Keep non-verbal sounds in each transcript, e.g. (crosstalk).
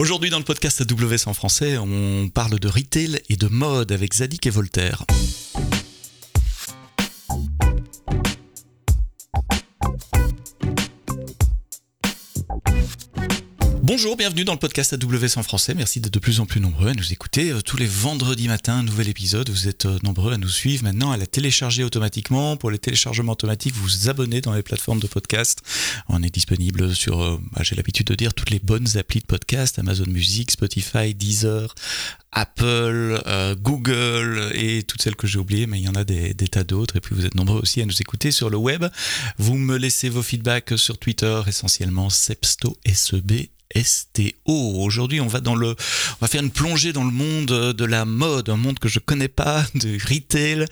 Aujourd'hui dans le podcast AWS en français, on parle de retail et de mode avec Zadig et Voltaire. Bonjour, bienvenue dans le podcast AWS en français. Merci d'être de plus en plus nombreux à nous écouter. Euh, tous les vendredis matins, un nouvel épisode. Vous êtes euh, nombreux à nous suivre maintenant, à la télécharger automatiquement. Pour les téléchargements automatiques, vous vous abonnez dans les plateformes de podcast. On est disponible sur, euh, bah, j'ai l'habitude de dire, toutes les bonnes applis de podcast, Amazon Music, Spotify, Deezer, Apple, Google et toutes celles que j'ai oubliées, mais il y en a des, des tas d'autres. Et puis vous êtes nombreux aussi à nous écouter sur le web. Vous me laissez vos feedbacks sur Twitter, essentiellement Sepsto SEB STO. Aujourd'hui, on va dans le, on va faire une plongée dans le monde de la mode, un monde que je connais pas, de retail,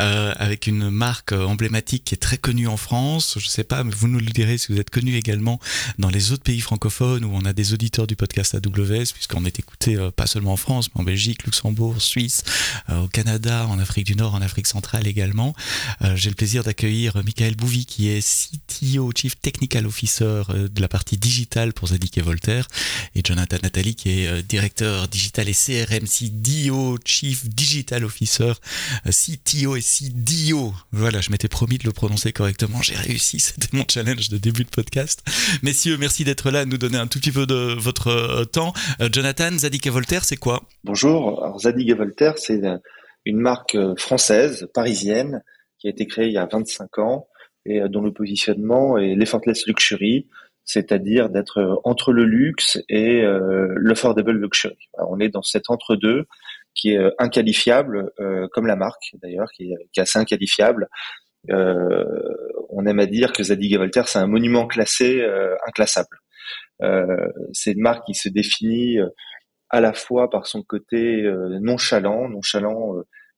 euh, avec une marque emblématique qui est très connue en France. Je sais pas, mais vous nous le direz si vous êtes connu également dans les autres pays francophones où on a des auditeurs du podcast AWS, puisqu'on est écouté euh, pas seulement en France, mais en Belgique, Luxembourg, Suisse, euh, au Canada, en Afrique du Nord, en Afrique centrale également. Euh, j'ai le plaisir d'accueillir Michael Bouvy, qui est CTO, Chief Technical Officer de la partie digitale pour Zadig et Et Jonathan Nathalie qui est euh, directeur digital et CRM, CDO, Chief Digital Officer, euh, CTO et CDO. Voilà, je m'étais promis de le prononcer correctement, j'ai réussi, (laughs) c'était mon challenge de début de podcast. Messieurs, merci d'être là, nous donner un tout petit peu de votre euh, temps. Jonathan, Zadig et Voltaire, c'est quoi? Bonjour, Zadig et Voltaire, c'est une marque française, parisienne, qui a été créée il y a 25 ans et dont le positionnement est l'effortless luxury, c'est-à-dire d'être euh, entre le luxe et euh, l'affordable luxury. on est dans cet entre-deux qui est euh, inqualifiable, comme la marque d'ailleurs, qui, est assez inqualifiable. on aime à dire que Zadig et Voltaire, c'est un monument classé inclassable. c'est une marque qui se définit à la fois par son côté nonchalant, nonchalant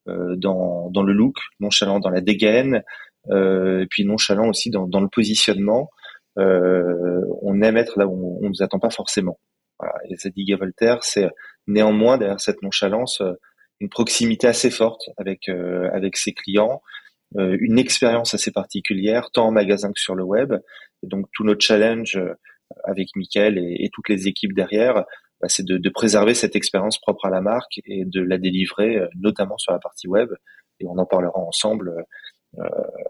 dans, dans le look, nonchalant dans la dégaine, et puis nonchalant aussi dans le positionnement. Euh, on aime être là où on ne nous attend pas forcément. Voilà. Et Zadig Voltaire, c'est néanmoins derrière cette nonchalance euh, une proximité assez forte avec euh, avec ses clients, une expérience assez particulière tant en magasin que sur le web. Et donc tout notre challenge avec Mickaël et, toutes les équipes derrière, bah, c'est de, de, préserver cette expérience propre à la marque et de la délivrer notamment sur la partie web. Et on en parlera ensemble euh,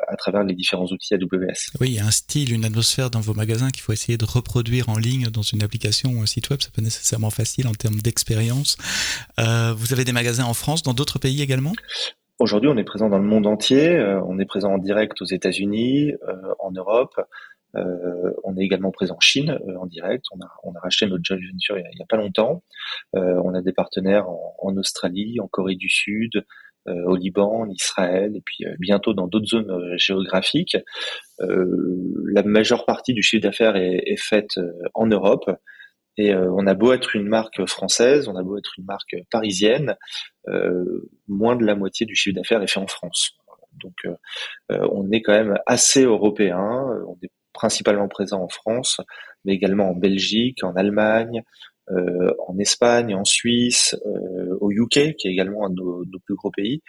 à travers les différents outils AWS. Oui, il y a un style, une atmosphère dans vos magasins qu'il faut essayer de reproduire en ligne dans une application ou un site web. C'est pas nécessairement facile en termes d'expérience. Euh, vous avez des magasins en France, dans d'autres pays également? Aujourd'hui, on est présent dans le monde entier. Euh, on est présent en direct aux États-Unis, en Europe. on est également présent en Chine en direct. On a, on a racheté notre joint venture il n'y a, pas longtemps. on a des partenaires en, en Australie, en Corée du Sud, euh, au Liban, Israël et puis euh, bientôt dans d'autres zones euh, géographiques. la majeure partie du chiffre d'affaires est, est, faite en Europe. Et on a beau être une marque française, on a beau être une marque parisienne, moins de la moitié du chiffre d'affaires est fait en France. Donc on est quand même assez européen. On est principalement présent en France, mais également en Belgique, en Allemagne, euh, en Espagne, en Suisse, euh, au UK, qui est également un de nos, plus gros pays.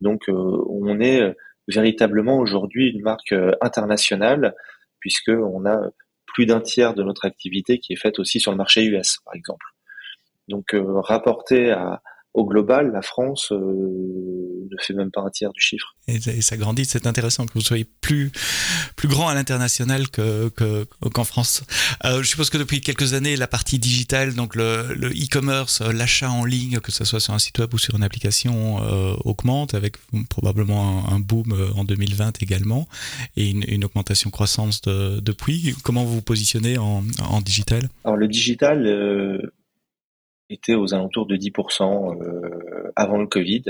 Donc euh, on est véritablement aujourd'hui une marque internationale, puisque on a plus d'un tiers de notre activité qui est faite aussi sur le marché US, par exemple. Donc rapporté à, au global, la France euh, ne fait même pas un tiers du chiffre. Et, ça grandit, c'est intéressant que vous soyez plus plus grand à l'international que qu'en France. Euh, je suppose que depuis quelques années, la partie digitale, donc le e-commerce, l'achat en ligne, que ce soit sur un site web ou sur une application, euh, augmente avec probablement un, boom en 2020 également et une, augmentation croissance de, depuis. Comment vous vous positionnez en, en digital? Alors le digital était aux alentours de 10% euh, avant le Covid.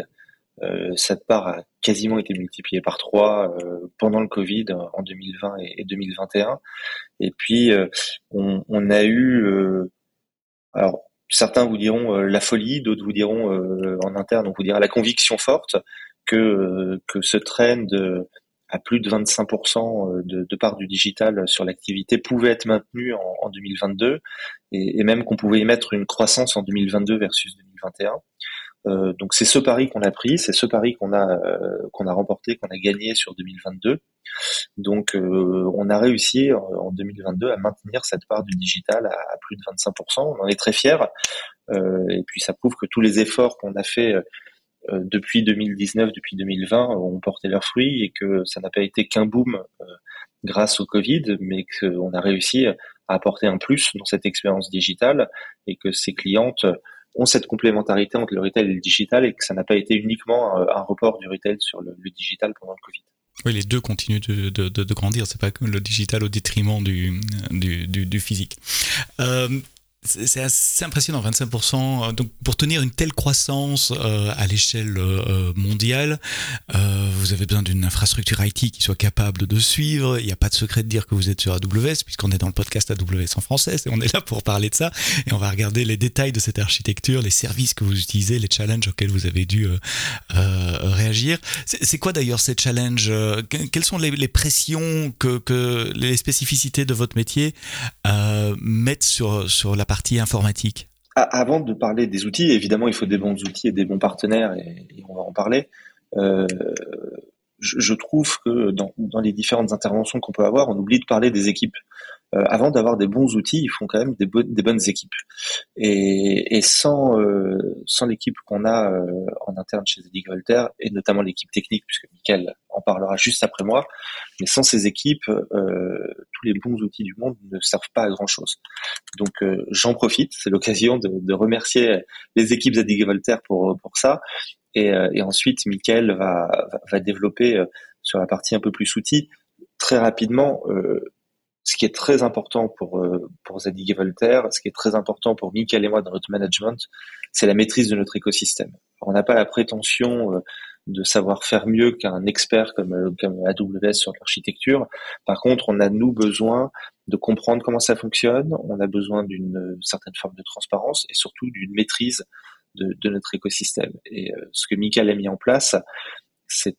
Euh, cette part a quasiment été multipliée par trois euh, pendant le Covid en 2020 et, 2021. Et puis on, on, a eu, alors certains vous diront la folie, d'autres vous diront en interne, on vous dira la conviction forte que que ce trend à plus de 25% de, de, part du digital sur l'activité pouvait être maintenu en, en 2022 et, et même qu'on pouvait y mettre une croissance en 2022 versus 2021. donc c'est ce pari qu'on a pris, c'est ce pari qu'on a qu'on a remporté, qu'on a gagné sur 2022. Donc on a réussi en 2022 à maintenir cette part du digital à, plus de 25%. On en est très fiers. et puis ça prouve que tous les efforts qu'on a fait depuis 2019, depuis 2020 ont porté leurs fruits et que ça n'a pas été qu'un boom grâce au Covid, mais qu'on a réussi à apporter un plus dans cette expérience digitale et que ces clientes ont cette complémentarité entre le retail et le digital et que ça n'a pas été uniquement un, report du retail sur le, digital pendant le Covid. Oui, les deux continuent de, de, de, grandir. C'est pas que le digital au détriment du, du, du, physique. Euh, c'est assez impressionnant, 25%. Donc, pour tenir une telle croissance euh, à l'échelle euh, mondiale, euh, vous avez besoin d'une infrastructure IT qui soit capable de suivre. Il n'y a pas de secret de dire que vous êtes sur AWS, puisqu'on est dans le podcast AWS en français, et on est là pour parler de ça. Et on va regarder les détails de cette architecture, les services que vous utilisez, les challenges auxquels vous avez dû réagir. C'est quoi d'ailleurs ces challenges Quelles sont les, pressions que, les spécificités de votre métier mettent sur la partie Avant de parler des outils, évidemment, il faut des bons outils et des bons partenaires, et, on va en parler. Euh, je, trouve que dans, les différentes interventions qu'on peut avoir, on oublie de parler des équipes. Euh, avant d'avoir des bons outils, il faut quand même des, des bonnes équipes. Et, sans, euh, sans l'équipe qu'on a en interne chez Zedig Voltaire, et notamment l'équipe technique, puisque Michael en parlera juste après moi, mais sans ces équipes, tous les bons outils du monde ne servent pas à grand-chose. Donc j'en profite, c'est l'occasion de, de, remercier les équipes Zadig Voltaire pour, pour ça. Et, et ensuite, Michael va, va, développer sur la partie un peu plus outils. Très rapidement, ce qui est très important pour euh, pour Zadig et Voltaire, ce qui est très important pour Michael et moi dans notre management, c'est la maîtrise de notre écosystème. on n'a pas la prétention euh, de savoir faire mieux qu'un expert comme euh, comme AWS sur l'architecture. Par contre, on a nous besoin de comprendre comment ça fonctionne, on a besoin d'une certaine forme de transparence et surtout d'une maîtrise de, de, notre écosystème. Et ce que Michael a mis en place, c'est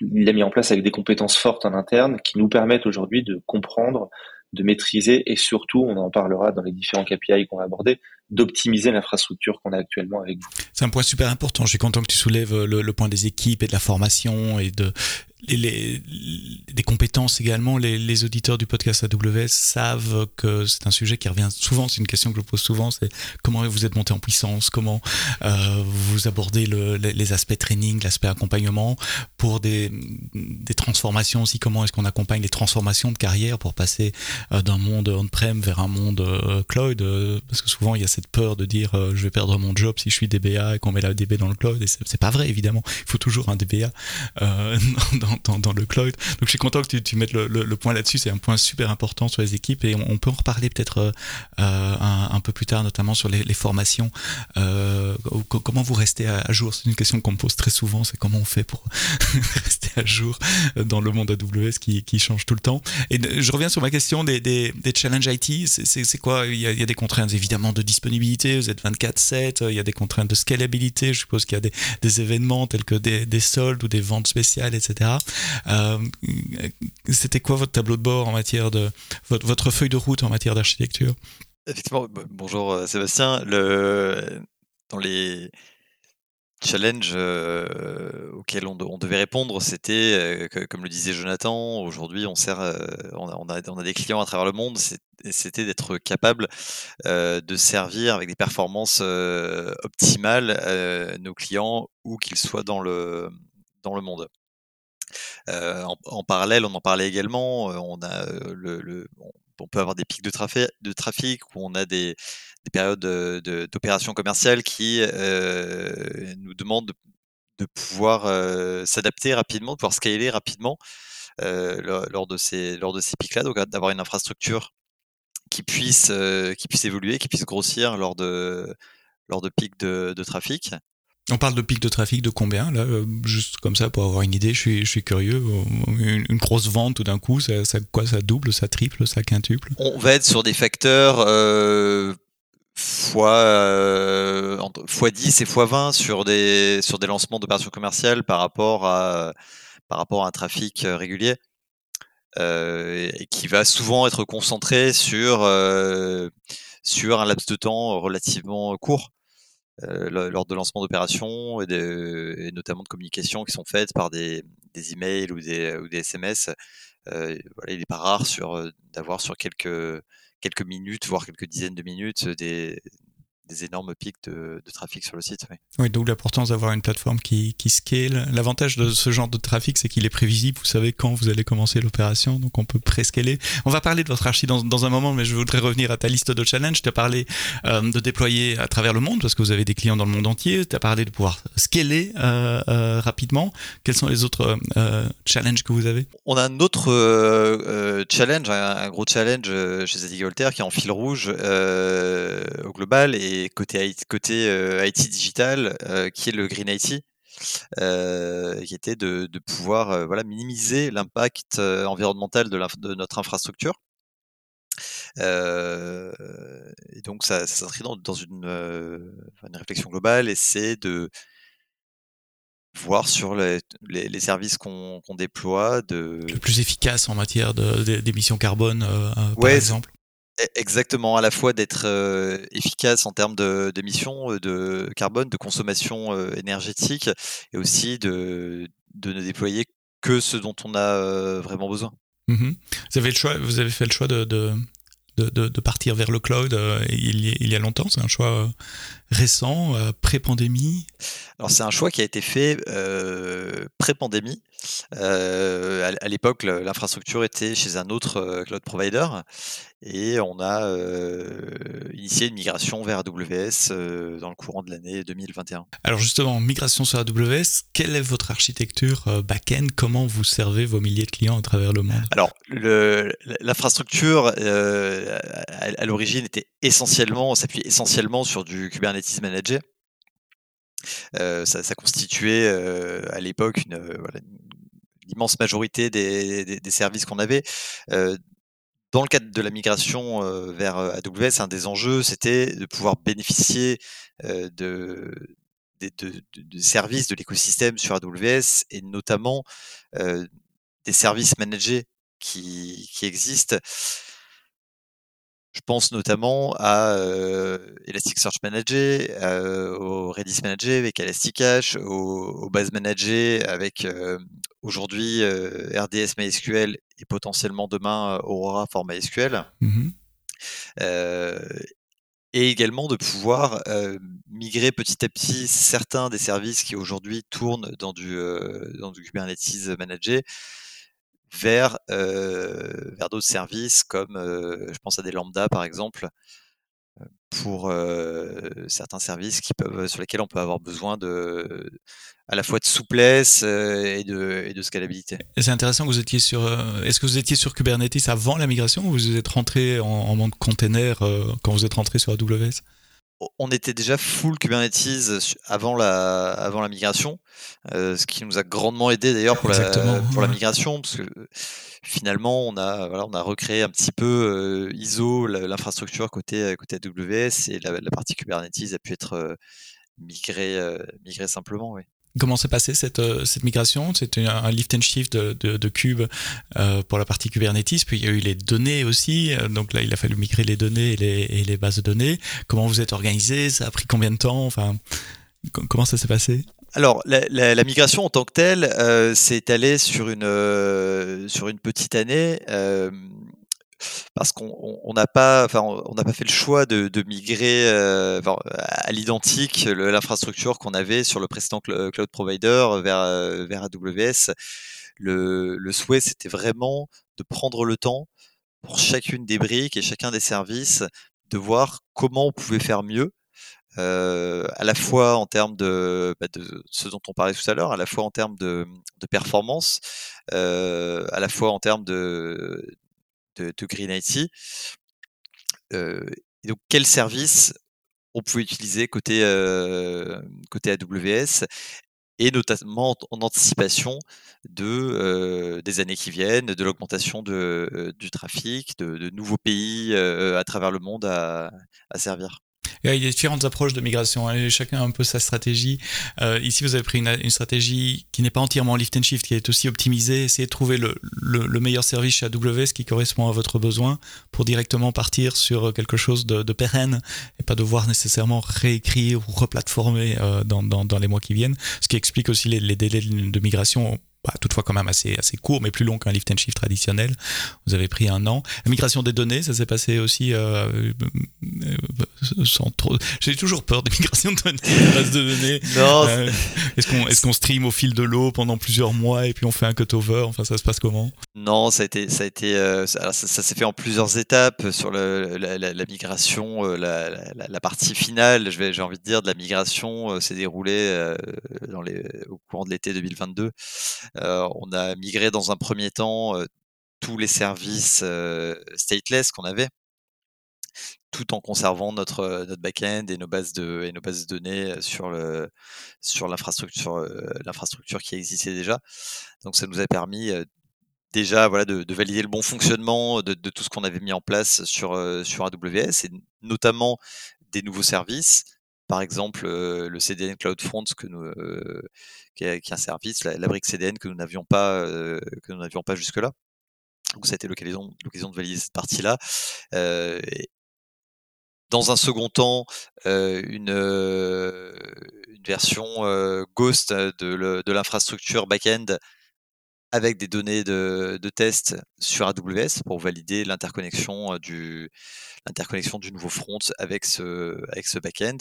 il l'a mis en place avec des compétences fortes en interne qui nous permettent aujourd'hui de comprendre, de maîtriser et surtout, on en parlera dans les différents KPI qu'on va aborder, d'optimiser l'infrastructure qu'on a actuellement avec vous. C'est un point super important. Je suis content que tu soulèves le, le, point des équipes et de la formation et des compétences également. Les, auditeurs du podcast AWS savent que c'est un sujet qui revient souvent. C'est une question que je pose souvent. C'est comment vous êtes monté en puissance, comment euh, vous abordez le, les aspects training, l'aspect accompagnement pour des, des transformations aussi? Comment est-ce qu'on accompagne les transformations de carrière pour passer euh, d'un monde on-prem vers un monde euh, cloud? Euh, Parce que souvent il y a cette peur de dire je vais perdre mon job si je suis DBA et qu'on met la DB dans le cloud. Et c'est pas vrai évidemment. Il faut toujours un DBA (laughs) dans dans, le cloud. Donc je suis content que tu, tu mettes le, point là-dessus. C'est un point super important sur les équipes et on, peut en reparler peut-être euh, un, peu plus tard, notamment sur les, formations. Euh, comment vous restez à, jour? C'est une question qu'on me pose très souvent. C'est comment on fait pour (laughs) rester à jour dans le monde AWS qui, change tout le temps? Et je reviens sur ma question des, des, challenges IT. C'est quoi? Il y, a, il y, a, des contraintes évidemment de disponibilité. Vous êtes 24/7. Il y a des contraintes de scalabilité. Je suppose qu'il y a des, événements tels que des, des soldes ou des ventes spéciales, etc. Euh, c'était quoi votre tableau de bord en matière de votre, feuille de route en matière d'architecture? Effectivement, bonjour euh, Sébastien. Dans les challenges euh, auxquels on, devait répondre, c'était, comme le disait Jonathan, aujourd'hui on sert, on, a, on, a, des clients à travers le monde, c'était d'être capable de servir avec des performances optimales nos clients où qu'ils soient dans le, monde. Euh, en, parallèle, on en parlait également, euh, on euh, peut avoir des pics de trafic où on a des, périodes d'opérations commerciales qui nous demandent de, pouvoir s'adapter rapidement, de pouvoir scaler rapidement lors, de ces, lors de ces pics-là, donc d'avoir une infrastructure qui puisse, qui puisse évoluer, qui puisse grossir lors de, lors de pics de, de trafic. On parle de pic de trafic de combien là Juste comme ça pour avoir une idée, je suis, je suis curieux. Une, grosse vente tout d'un coup, ça, ça, quoi, ça double, ça triple, ça quintuple? On va être sur des facteurs euh, fois, euh, fois 10 et fois 20 sur des, sur des lancements d'opérations commerciales par rapport à, par rapport à un trafic euh, régulier. et qui va souvent être concentré sur, sur un laps de temps relativement court. lors de lancement d'opérations et, notamment de communications qui sont faites par des, des emails ou des, ou des SMS. voilà, il n'est pas rare d'avoir sur quelques quelques minutes, voire quelques dizaines de minutes, des, des énormes pics de, trafic sur le site. Oui, oui donc l'importance d'avoir une plateforme qui, qui scale. L'avantage de ce genre de trafic, c'est qu'il est prévisible. Vous savez quand vous allez commencer l'opération, donc on peut pré-scaler. On va parler de votre archi dans, dans, un moment, mais je voudrais revenir à ta liste de challenges. Tu as parlé euh, de déployer à travers le monde, parce que vous avez des clients dans le monde entier. Tu as parlé de pouvoir scaler euh, euh, rapidement. Quels sont les autres challenges que vous avez? On a un autre challenge, un, gros challenge chez Zadig Voltaire qui est en fil rouge au global et côté, côté euh, IT digital, euh, qui est le Green IT. Euh, qui était de, pouvoir voilà, minimiser l'impact environnemental de, notre infrastructure. et donc ça, s'inscrit dans, une, réflexion globale et c'est de voir sur les, services qu'on déploie. De... Le plus efficace en matière d'émissions carbone, par exemple exactement, à la fois d'être efficace en termes d'émissions de, carbone, de consommation énergétique, et aussi de, de ne déployer que ce dont on a vraiment besoin. Mmh vous, avez le choix, vous avez fait le choix de, de, de partir vers le cloud il, y, a longtemps, c'est un choix récent, pré-pandémie? Alors c'est un choix qui a été fait pré-pandémie. à, à l'époque, l'infrastructure était chez un autre cloud provider et on a initié une migration vers AWS dans le courant de l'année 2021. Alors justement, migration sur AWS, quelle est votre architecture back-end? Comment vous servez vos milliers de clients à travers le monde? Alors, l'infrastructure à, l'origine était essentiellement, s'appuyait essentiellement sur du Kubernetes Manager. ça, constituait à l'époque une, immense majorité des, des services qu'on avait dans le cadre de la migration vers AWS, un des enjeux, c'était de pouvoir bénéficier de, de, services de l'écosystème sur AWS et notamment des services managés qui existent je pense notamment à Elasticsearch Manager, au Redis Manager avec Elasticache, au, au Base Manager avec aujourd'hui RDS MySQL et potentiellement demain Aurora for MySQL. Mmh et également de pouvoir migrer petit à petit certains des services qui aujourd'hui tournent dans du, dans du Kubernetes Manager vers, vers d'autres services comme, je pense à des lambda par exemple, pour certains services qui peuvent, sur lesquels on peut avoir besoin de, à la fois de souplesse et de, et de scalabilité. C'est intéressant que vous étiez sur. Est-ce que vous étiez sur Kubernetes avant la migration ou vous êtes rentré en, en mode container quand vous êtes rentré sur AWS on était déjà full Kubernetes avant la, avant la migration, euh, ce qui nous a grandement aidé d'ailleurs pour, la, pour la migration, parce que finalement on a, voilà, on a recréé un petit peu euh, ISO, l'infrastructure côté, côté AWS, et la, partie Kubernetes a pu être euh, migrée, migrée simplement. Oui. Comment s'est passée cette, euh, migration? C'était un lift and shift de, Cube euh, pour la partie Kubernetes, puis il y a eu les données aussi, euh, donc là il a fallu migrer les données et les, bases de données. Comment vous êtes organisé? Ça a pris combien de temps? Enfin, comment ça s'est passé? Alors, la, migration en tant que telle euh, s'est étalée sur une, sur une petite année. Parce qu'on n'a pas, enfin, on n'a pas fait le choix de, migrer euh, à l'identique l'infrastructure qu'on avait sur le précédent cloud provider vers, euh, vers AWS. Le, souhait, c'était vraiment de prendre le temps pour chacune des briques et chacun des services de voir comment on pouvait faire mieux, euh, à la fois en termes de, bah, de, ce dont on parlait tout à l'heure, à la fois en termes de, performance, à la fois en termes de, de, Green IT. donc, quel service on pouvait utiliser côté, côté AWS et notamment en, anticipation de, des années qui viennent, de l'augmentation du trafic, de, nouveaux pays à travers le monde à, servir? Il y a différentes approches de migration. Hein, chacun a un peu sa stratégie. Euh, ici, vous avez pris une, une stratégie qui n'est pas entièrement lift and shift, qui est aussi optimisée. Essayez de trouver le, le, le, meilleur service chez AWS qui correspond à votre besoin pour directement partir sur quelque chose de, de pérenne et pas devoir nécessairement réécrire ou replatformer euh, dans, dans, dans, les mois qui viennent. Ce qui explique aussi les, les délais de migration bah, toutefois quand même assez, assez court, mais plus long qu'un lift and shift traditionnel. Vous avez pris un an. La migration des données, ça s'est passé aussi euh, euh, sans trop. J'ai toujours peur des (laughs) migrations de données, des bases de données. Non. Euh, est-ce qu'on est qu'on stream au fil de l'eau pendant plusieurs mois et puis on fait un cutover? Enfin, ça se passe comment? Non, ça a été, ça a été, ça, ça s'est fait en plusieurs étapes sur le, la, la, la, migration, la, la, partie finale. Je vais, j'ai envie de dire, de la migration s'est déroulée dans les, au courant de l'été 2022. Euh, on a migré dans un premier temps euh, tous les services euh, stateless qu'on avait tout en conservant notre notre back-end et nos bases de et nos bases de données sur le sur l'infrastructure l'infrastructure qui existait déjà. Donc ça nous a permis déjà voilà de, de valider le bon fonctionnement de, de tout ce qu'on avait mis en place sur sur AWS et notamment des nouveaux services par exemple le CDN CloudFront que nous, qui, est, un service, la, brique CDN que nous n'avions pas, que nous n'avions pas jusque-là. Donc ça a été l'occasion, l'occasion de valider cette partie-là. Euh, dans un second temps, euh, une, une, version Ghost de, de l'infrastructure back-end avec des données de, test sur AWS pour valider l'interconnexion du, l'interconnexion du nouveau front avec ce, avec ce back-end.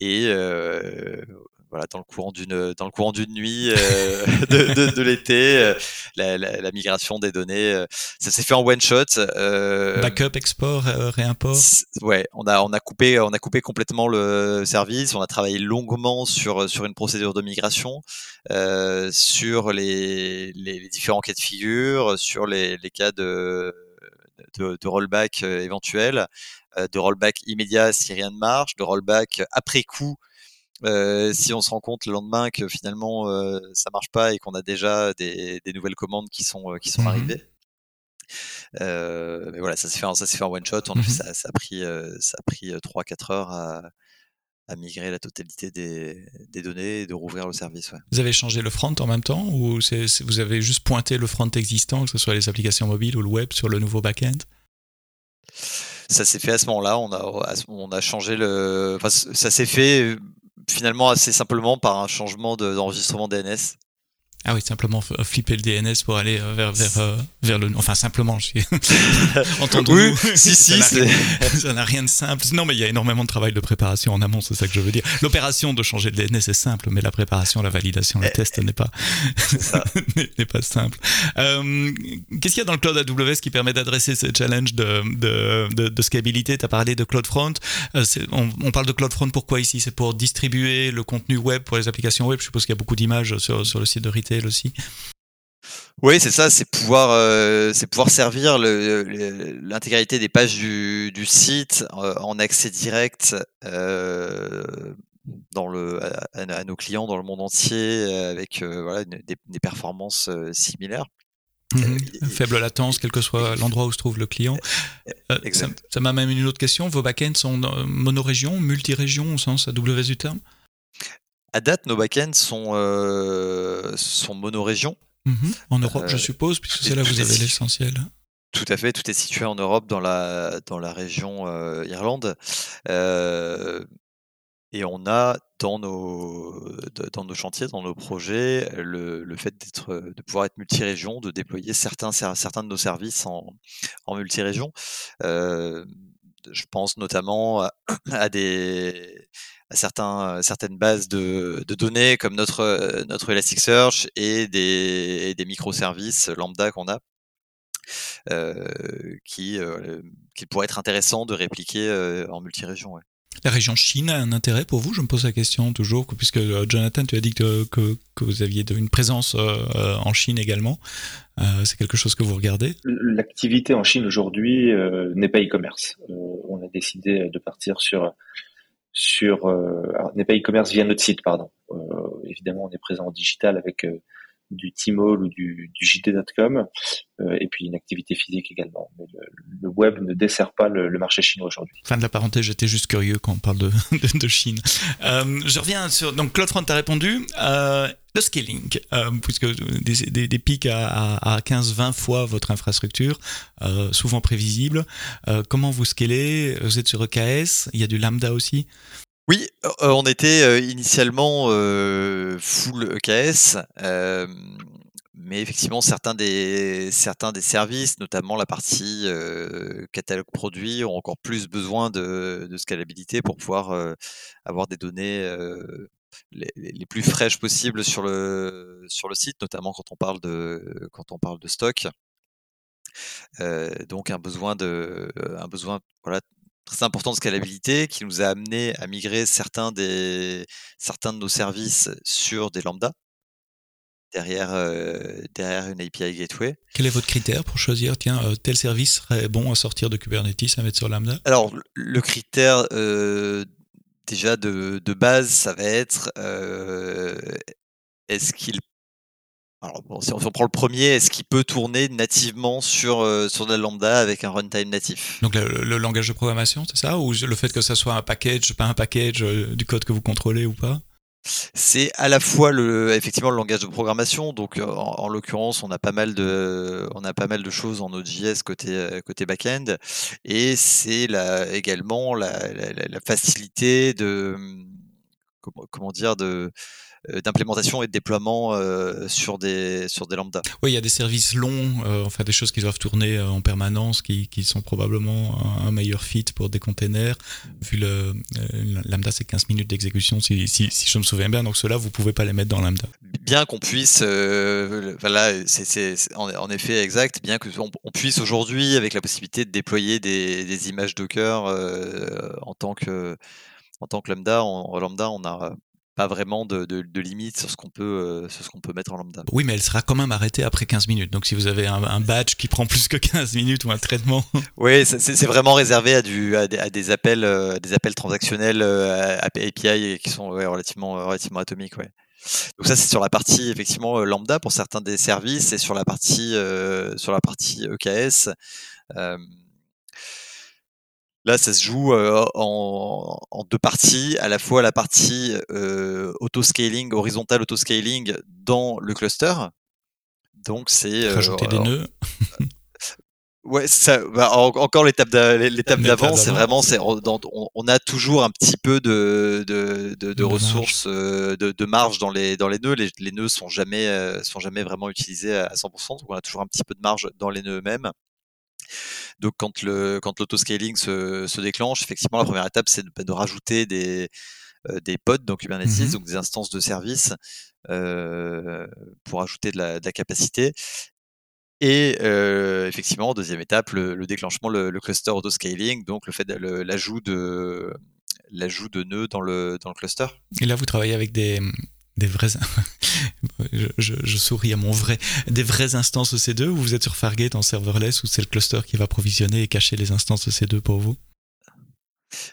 Et euh, voilà, dans le courant d'une dans le courant d'une nuit euh, (laughs) de, de, de l'été, euh, la, la, la, migration des données, euh, ça s'est fait en one shot. Euh, Backup, export, réimport. Ouais, on a on a coupé on a coupé complètement le service. On a travaillé longuement sur sur une procédure de migration, sur les, les, les différents cas de figure, sur les, les cas de de, de rollback éventuel, de rollback immédiat si rien ne marche, de rollback après coup euh, si on se rend compte le lendemain que finalement euh, ça marche pas et qu'on a déjà des, des, nouvelles commandes qui sont qui sont mmh arrivées. Euh, mais voilà, ça s'est fait, ça s'est fait en one shot. On mmh ça, ça, a pris, ça a pris 3-4 heures à, à, migrer la totalité des, des, données et de rouvrir le service. Ouais. Vous avez changé le front en même temps ou vous avez juste pointé le front existant, que ce soit les applications mobiles ou le web, sur le nouveau back-end? Ça s'est fait à ce moment-là. On a, on a changé le. Enfin, ça s'est fait finalement assez simplement par un changement d'enregistrement DNS. Ah oui, simplement flipper le DNS pour aller euh, vers vers euh, vers le enfin simplement j'ai (laughs) entendu oui, (laughs) si si (laughs) ça n'a rien de simple. Non mais il y a énormément de travail de préparation en amont c'est ça que je veux dire. L'opération de changer de DNS est simple mais la préparation la validation le eh, test n'est pas n'est pas simple. Euh, qu'est-ce qu'il y a dans le cloud AWS qui permet d'adresser ce challenge de de, de, de scalabilité? Tu as parlé de CloudFront. Euh, on, on, parle de CloudFront pourquoi ici? C'est pour distribuer le contenu web pour les applications web. Je suppose qu'il y a beaucoup d'images sur sur le site de retail aussi. Oui, c'est ça, c'est pouvoir, euh, c'est pouvoir servir l'intégralité des pages du, du site euh, en accès direct euh, dans le, à, à, nos clients dans le monde entier avec des, des, performances similaires. Mmh. Faible latence, quel que soit l'endroit où se trouve le client. (laughs) exact. ça m'a même une autre question. Vos backends sont monorégions, multirégions au sens AWS du terme? À date, nos backends sont, euh, sont monorégions. Mmh en Europe, euh, je suppose, puisque c'est là vous avez l'essentiel. Tout à fait, tout est situé en Europe, dans la, dans la région euh, Irlande. Euh, et on a dans nos, dans nos chantiers, dans nos projets, le, le fait d'être, de pouvoir être multirégion, de déployer certains, certains de nos services en, en multirégion. Euh, je pense notamment à, à des, à certains, certaines bases de, de, données comme notre, notre Elasticsearch et des, et des microservices lambda qu'on a. Euh, qui, euh, qui pourrait être intéressant de répliquer euh, en multirégion. Ouais. La région Chine a un intérêt pour vous? Je me pose la question toujours, puisque euh, Jonathan, tu as dit que, que, que vous aviez une présence euh, en Chine également. Euh, c'est quelque chose que vous regardez? L'activité en Chine aujourd'hui n'est pas e-commerce. on a décidé de partir sur sur euh, n'est e-commerce via notre site, pardon. Euh, évidemment, on est présent en digital avec euh, du Tmall ou du, du JT.com, euh, et puis une activité physique également. Mais le, web ne dessert pas le, marché chinois aujourd'hui. Fin de la parenthèse, j'étais juste curieux quand on parle de, (laughs) de, Chine. Euh, je reviens sur donc CloudFront a répondu. Euh, le scaling, euh, puisque des, des, pics à, à 15-20 fois votre infrastructure, euh, souvent prévisible. Euh, comment vous scalez? Vous êtes sur EKS, il y a du Lambda aussi? Oui, on était initialement full EKS, mais effectivement certains des certains des services, notamment la partie catalogue produit, ont encore plus besoin de, scalabilité pour pouvoir avoir des données les, plus fraîches possibles sur le sur le site, notamment quand on parle de quand on parle de stock. donc un besoin de un besoin voilà très important de scalabilité qui nous a amené à migrer certains, des, certains de nos services sur des lambda derrière, euh, derrière une API Gateway. Quel est votre critère pour choisir, tiens, euh, tel service serait bon à sortir de Kubernetes, à mettre sur Lambda? Alors, le critère euh, déjà de, de, base, ça va être est-ce qu'il alors, si on prend le premier, est-ce qu'il peut tourner nativement sur, euh, sur la lambda avec un runtime natif? Donc le, langage de programmation, c'est ça? Ou le fait que ça soit un package, pas un package euh, du code que vous contrôlez ou pas? C'est à la fois le, effectivement le langage de programmation. Donc, euh, en, l'occurrence, on a pas mal de, on a pas mal de choses en Node.js côté côté backend, et c'est également la, la, facilité de, comment, comment dire, de euh, d'implémentation et de déploiement euh, sur des sur des lambda. Oui, il y a des services longs, euh, enfin des choses qui doivent tourner en permanence, qui, qui sont probablement un, meilleur fit pour des containers. Vu le lambda, c'est 15 minutes d'exécution, si, si, si, je me souviens bien. Donc ceux-là, vous pouvez pas les mettre dans lambda. Bien qu'on puisse, voilà, c'est en, effet exact. Bien que on, puisse aujourd'hui, avec la possibilité de déployer des, des images Docker en tant que en tant que lambda, en lambda, on a pas vraiment de, de, limite sur ce qu'on peut, euh, sur ce qu'on peut mettre en lambda. Oui, mais elle sera quand même arrêtée après 15 minutes. Donc si vous avez un, badge qui prend plus que 15 minutes ou un traitement. (laughs) Oui, c'est vraiment réservé à, du, à, des, appels, euh, des appels transactionnels euh, API qui sont relativement, relativement atomiques. Ouais. Donc ça c'est sur la partie effectivement lambda pour certains des services et sur la partie sur la partie EKS. Là, ça se joue en, deux parties, à la fois la partie auto-scaling, horizontal auto-scaling dans le cluster. Donc c'est rajouter des nœuds. Ouais, ça, bah, encore l'étape d'avant, c'est vraiment, c'est on, a toujours un petit peu de, de, de, ressources, de, de, marge dans les dans les nœuds. Les, les nœuds sont jamais sont jamais vraiment utilisés à 100%, donc on a toujours un petit peu de marge dans les nœuds eux-mêmes. Donc quand le quand l'autoscaling se, se déclenche, effectivement la première étape c'est de, rajouter des euh, des pods dans Kubernetes, mmh donc des instances de service euh, pour ajouter de la, de la capacité. Et euh, effectivement, deuxième étape, le, déclenchement, le, le, cluster autoscaling, donc le fait l'ajout de l'ajout de nœuds dans le dans le cluster. Et là, vous travaillez avec des des vrais, (laughs) je, souris à mon vrai, des vraies instances EC2 ou vous êtes sur Fargate en serverless ou c'est le cluster qui va provisionner et cacher les instances EC2 pour vous?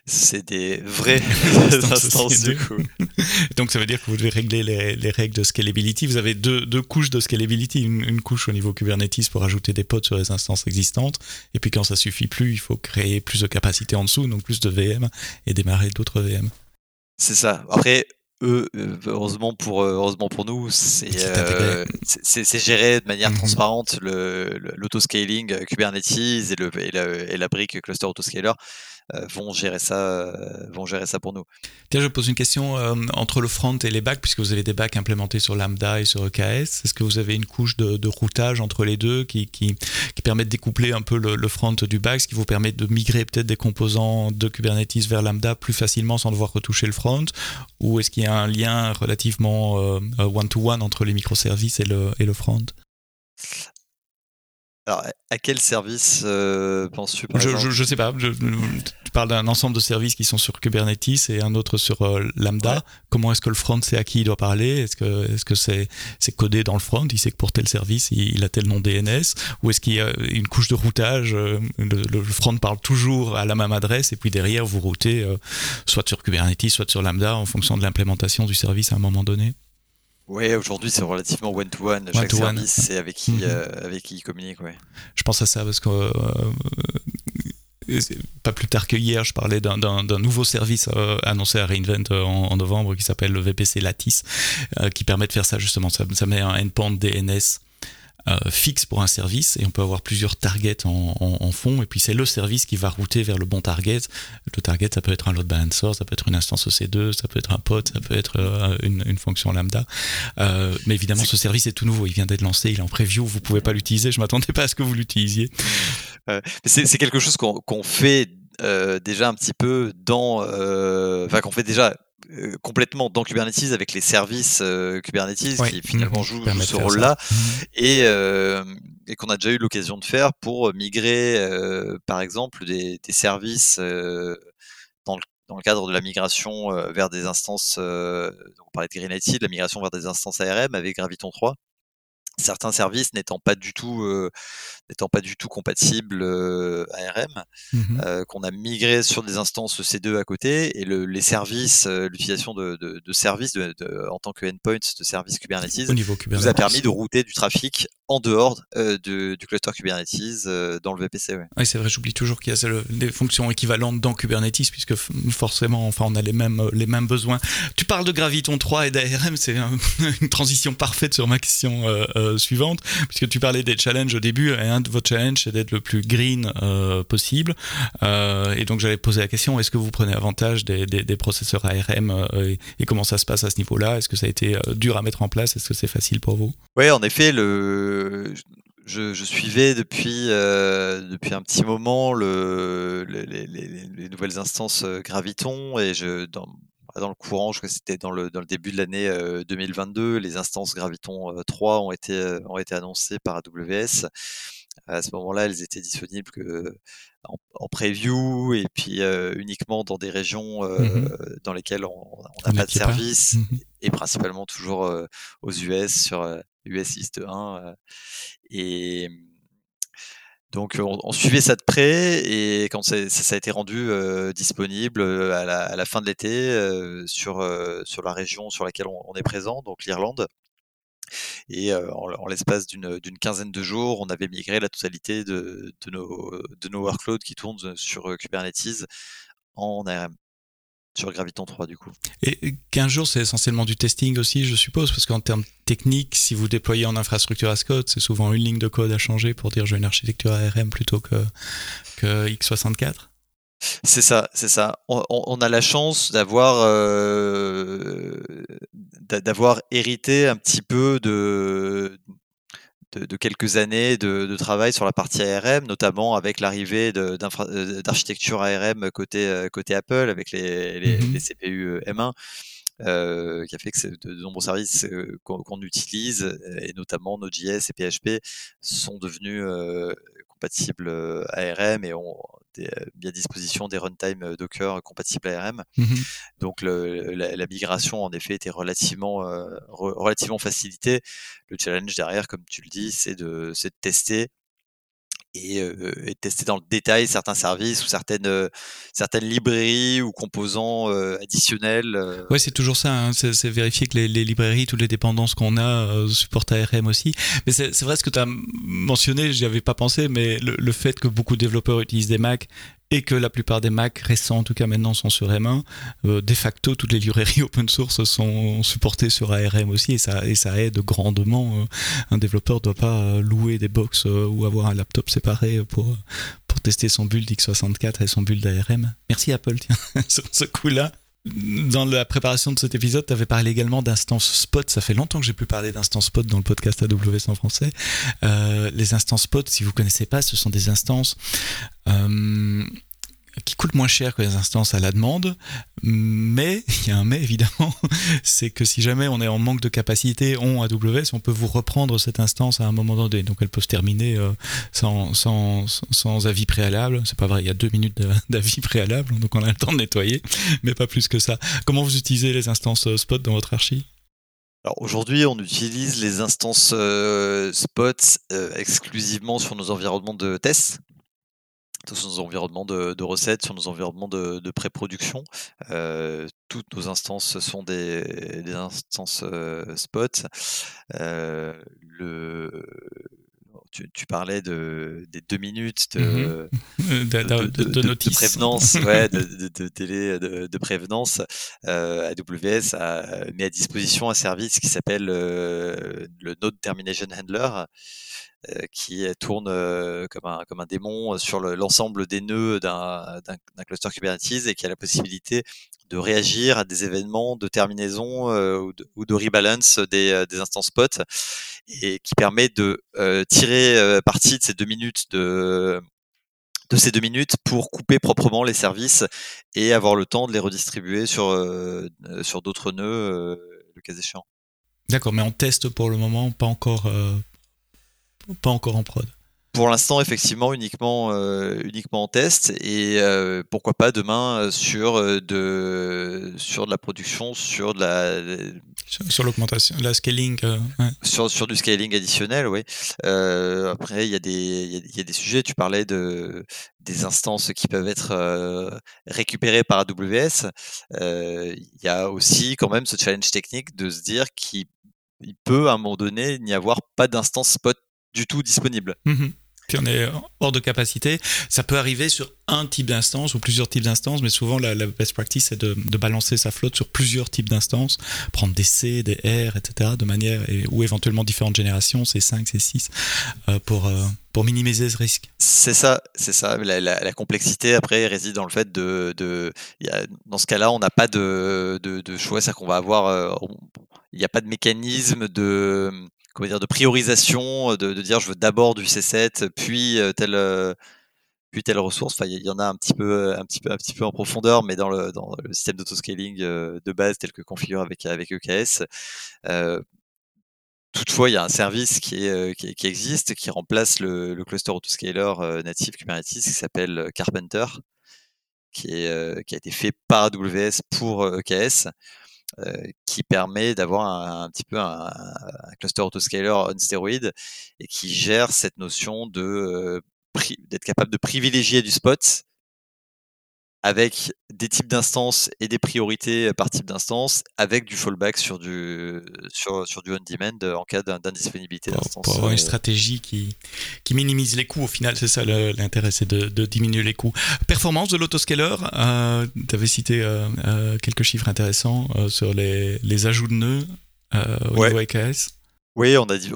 C'est des vraies (laughs) instances, du coup. (laughs) Donc ça veut dire que vous devez régler les, règles de scalability. Vous avez deux, deux couches de scalability, une, couche au niveau Kubernetes pour ajouter des pods sur les instances existantes, et puis quand ça suffit plus, il faut créer plus de capacité en dessous, donc plus de VM et démarrer d'autres VM. C'est ça. Après, eux, euh, heureusement pour euh, heureusement pour nous, euh, c'est c'est géré de manière mmh transparente le l'autoscaling Kubernetes et le et la, et la brique cluster autoscaler. euh, vont gérer ça, euh, vont gérer ça pour nous. Tiens, je pose une question euh, entre le front et les bacs, puisque vous avez des bacs implémentés sur Lambda et sur EKS. Est-ce que vous avez une couche de, routage entre les deux qui, qui, permet de découpler un peu le, front du bac, ce qui vous permet de migrer peut-être des composants de Kubernetes vers Lambda plus facilement sans devoir retoucher le front? Ou est-ce qu'il y a un lien relativement one-to-one entre les microservices et le, et le front? Alors, à quel service euh, penses-tu je, je, sais pas. Je, tu parles d'un ensemble de services qui sont sur Kubernetes et un autre sur euh, Lambda. Comment est-ce que le front sait à qui il doit parler? Est-ce que est-ce que c'est c'est codé dans le front? Il sait que pour tel service il, a tel nom DNS Ou est-ce qu'il y a une couche de routage euh, le, front parle toujours à la même adresse et puis derrière vous routez soit sur Kubernetes, soit sur Lambda en fonction de l'implémentation du service à un moment donné? Oui, aujourd'hui c'est relativement one-to-one. Chaque service, c'est avec qui, mhm. avec qui il communique. Ouais. Je pense à ça parce que pas plus tard que hier, je parlais d'un nouveau service euh, annoncé à Reinvent euh, en, novembre qui s'appelle le VPC Lattice, euh, qui permet de faire ça justement. Ça, ça met un endpoint DNS euh, fixe pour un service et on peut avoir plusieurs targets en, fond et puis c'est le service qui va router vers le bon target. Le target, ça peut être un load balancer, ça peut être une instance EC2, ça peut être un pod, ça peut être euh, une, fonction lambda. Euh, mais évidemment, ce service est tout nouveau, il vient d'être lancé, il est en preview, vous pouvez pas l'utiliser. Je m'attendais pas à ce que vous l'utilisiez. c'est quelque chose qu'on fait déjà un petit peu dans, enfin qu'on fait déjà euh, complètement dans Kubernetes avec les services euh, Kubernetes qui finalement mmh jouent, ce rôle-là. Mmh et, euh, et qu'on a déjà eu l'occasion de faire pour migrer, par exemple, des, des services dans le, dans, le, cadre de la migration vers des instances, on parlait de Greenlight, la migration vers des instances ARM avec Graviton 3 certains services n'étant pas du tout n'étant pas du tout compatibles ARM, mmh qu'on a migré sur des instances EC2 à côté et le, les services, l'utilisation de, de, de, services de, en tant que endpoint de services Kubernetes, nous a permis de router du trafic en dehors du cluster Kubernetes dans le VPC. Oui, c'est vrai, j'oublie toujours qu'il y a des fonctions équivalentes dans Kubernetes puisque forcément, enfin, on a les mêmes les mêmes besoins. Tu parles de Graviton 3 et d'ARM, c'est (laughs) une transition parfaite sur ma question suivante puisque tu parlais des challenges au début et de vos challenges, c'est d'être le plus green euh, possible. Euh, et donc, j'allais poser la question est-ce que vous prenez avantage des, des, processeurs ARM euh, et, comment ça se passe à ce niveau-là? Est-ce que ça a été dur à mettre en place? Est-ce que c'est facile pour vous? Oui, en effet, le. Je, suivais depuis, depuis un petit moment le, les, nouvelles instances Graviton et je, dans, dans le courant, je crois que c'était dans le, dans le début de l'année 2022, les instances Graviton 3 ont été, ont été annoncées par AWS. À ce moment-là, elles étaient disponibles que en, preview et puis uniquement dans des régions mmh dans lesquelles on n'a pas de service mmh et principalement toujours aux US sur US East 1. et donc on, suivait ça de près et quand ça, a été rendu disponible à la, fin de l'été sur, sur la région sur laquelle on est présent, donc l'Irlande, et en, l'espace d'une quinzaine de jours, on avait migré la totalité de, nos, workloads qui tournent sur Kubernetes en ARM sur Graviton 3 du coup. Et 15 jours, c'est essentiellement du testing aussi, je suppose, parce qu'en termes techniques, si vous déployez en infrastructure as code, c'est souvent une ligne de code à changer pour dire j'ai une architecture ARM plutôt que, que x64 c'est ça, c'est ça. On, a la chance d'avoir euh, d'avoir hérité un petit peu de, de, quelques années de, travail sur la partie ARM, notamment avec l'arrivée euh, d'architecture ARM côté euh, côté Apple avec les, les, mmh CPU M1. qui a fait que de, nombreux services qu'on utilise, et notamment Node.js et PHP, sont devenus compatibles ARM et ont des, mis à disposition des runtime Docker compatibles ARM. Mmh Donc la, migration en effet était relativement relativement facilitée. Le challenge derrière, comme tu le dis, c'est de, de tester et, tester dans le détail certains services ou certaines, certaines librairies ou composants additionnels. Ouais, c'est toujours ça. Hein. C'est vérifier que les, librairies, toutes les dépendances qu'on a supportent ARM aussi. Mais c'est vrai ce que tu as mentionné, j'y avais pas pensé, mais le, le, fait que beaucoup de développeurs utilisent des Mac et que la plupart des Mac récents, en tout cas maintenant, sont sur M1. Euh, de facto, toutes les librairies (laughs) open source sont supportées sur ARM aussi, et ça, aide grandement. Euh. un développeur ne doit pas euh, louer des box ou avoir un laptop séparé pour, pour tester son build x64 et son build ARM. Merci Apple, tiens, (laughs) sur ce coup-là dans la préparation de cet épisode, tu avais parlé également d'instances spot. Ça fait longtemps que j'ai pu parler d'instances spot dans le podcast AWS en français. Euh, les instances spot, si vous connaissez pas, ce sont des instances euh, qui coûte moins cher que les instances à la demande, mais il y a un mais évidemment, (laughs) c'est que si jamais on est en manque de capacité, on AWS, on peut vous reprendre cette instance à un moment donné. Donc elle peut se terminer euh, sans, sans, avis préalable. C'est pas vrai, il y a deux minutes (laughs) d'avis préalable, donc on a le temps de nettoyer, mais pas plus que ça. Comment vous utilisez les instances euh, spot dans votre archi? Alors aujourd'hui, on utilise les instances euh, spot exclusivement sur nos environnements de test sur nos environnements de, recettes, sur nos environnements de, pré-production. Euh, toutes nos instances sont des, des instances spot. le tu, parlais de, des deux minutes de, de, prévenance, (laughs) ouais, de, télé de, prévenance. Euh, AWS a mis à disposition un service qui s'appelle euh, le Node Termination Handler euh, qui tourne euh, comme, un, comme un démon sur l'ensemble des nœuds d'un cluster Kubernetes et qui a la possibilité de réagir à des événements de terminaison euh, ou, de, ou, de, rebalance des, des instances spot et qui permet de tirer parti de ces deux minutes de ces deux minutes pour couper proprement les services et avoir le temps de les redistribuer sur, sur d'autres nœuds, le cas échéant. D'accord, mais on teste pour le moment, pas encore, pas encore en prod. Pour l'instant, effectivement, uniquement, euh, uniquement en test et euh, pourquoi pas demain euh, sur de sur de la production, sur de la sur, l'augmentation, la scaling, sur sur du scaling additionnel, oui. après, il y a des il y, a des sujets. Tu parlais de des instances qui peuvent être récupérées par AWS. Il y a aussi quand même ce challenge technique de se dire qu'il peut à un moment donné n'y avoir pas d'instance spot du tout disponible. Mmh on est hors de capacité. Ça peut arriver sur un type d'instance ou plusieurs types d'instances, mais souvent la, best practice c'est de, balancer sa flotte sur plusieurs types d'instances, prendre des C, des R, etc. de manière, ou éventuellement différentes générations, C5, C6, euh, pour, euh, pour minimiser ce risque. C'est ça, c'est ça. La, complexité après réside dans le fait de, dans ce cas-là, on n'a pas de, de, choix, c'est-à-dire qu'on va avoir, euh, il n'y a pas de mécanisme de comment dire, de priorisation, euh, de, dire je veux d'abord du C7, puis euh, telle, euh, puis telle ressource. Enfin, il y, en a un petit peu, un petit peu, un petit peu en profondeur, mais dans le, dans le système d'autoscaling de base tel que configuré avec, avec EKS. toutefois, il y a un service qui, est, qui, existe, qui remplace le, cluster autoscaler natif Kubernetes qui s'appelle Carpenter, qui, qui a été fait par AWS pour EKS. Euh, qui permet d'avoir un, petit peu un, cluster autoscaler on stéroïde et qui gère cette notion de euh, d'être capable de privilégier du spot avec des types d'instances et des priorités par type d'instance, avec du fallback sur du, sur, sur du on-demand en cas d'indisponibilité d'instance. Pour avoir une euh. stratégie qui, qui minimise les coûts, au final, c'est ça l'intérêt, c'est de, de, diminuer les coûts. Performance de l'autoscaler, euh, tu avais cité euh, euh, quelques chiffres intéressants sur les, les, ajouts de nœuds au niveau EKS. Oui, on a dit,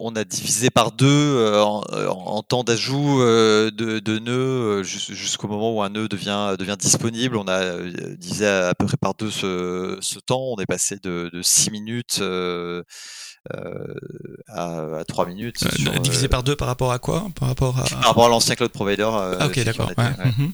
on a divisé par deux euh, euh, en, temps d'ajout euh, de, nœuds jusqu'au moment où un nœud devient, devient disponible. On a divisé à, peu près par deux ce, temps. On est passé de, 6 minutes à, 3 minutes. divisé par deux par rapport à quoi? Par rapport à, par rapport à l'ancien cloud provider. Ah, ok, d'accord. Mhm.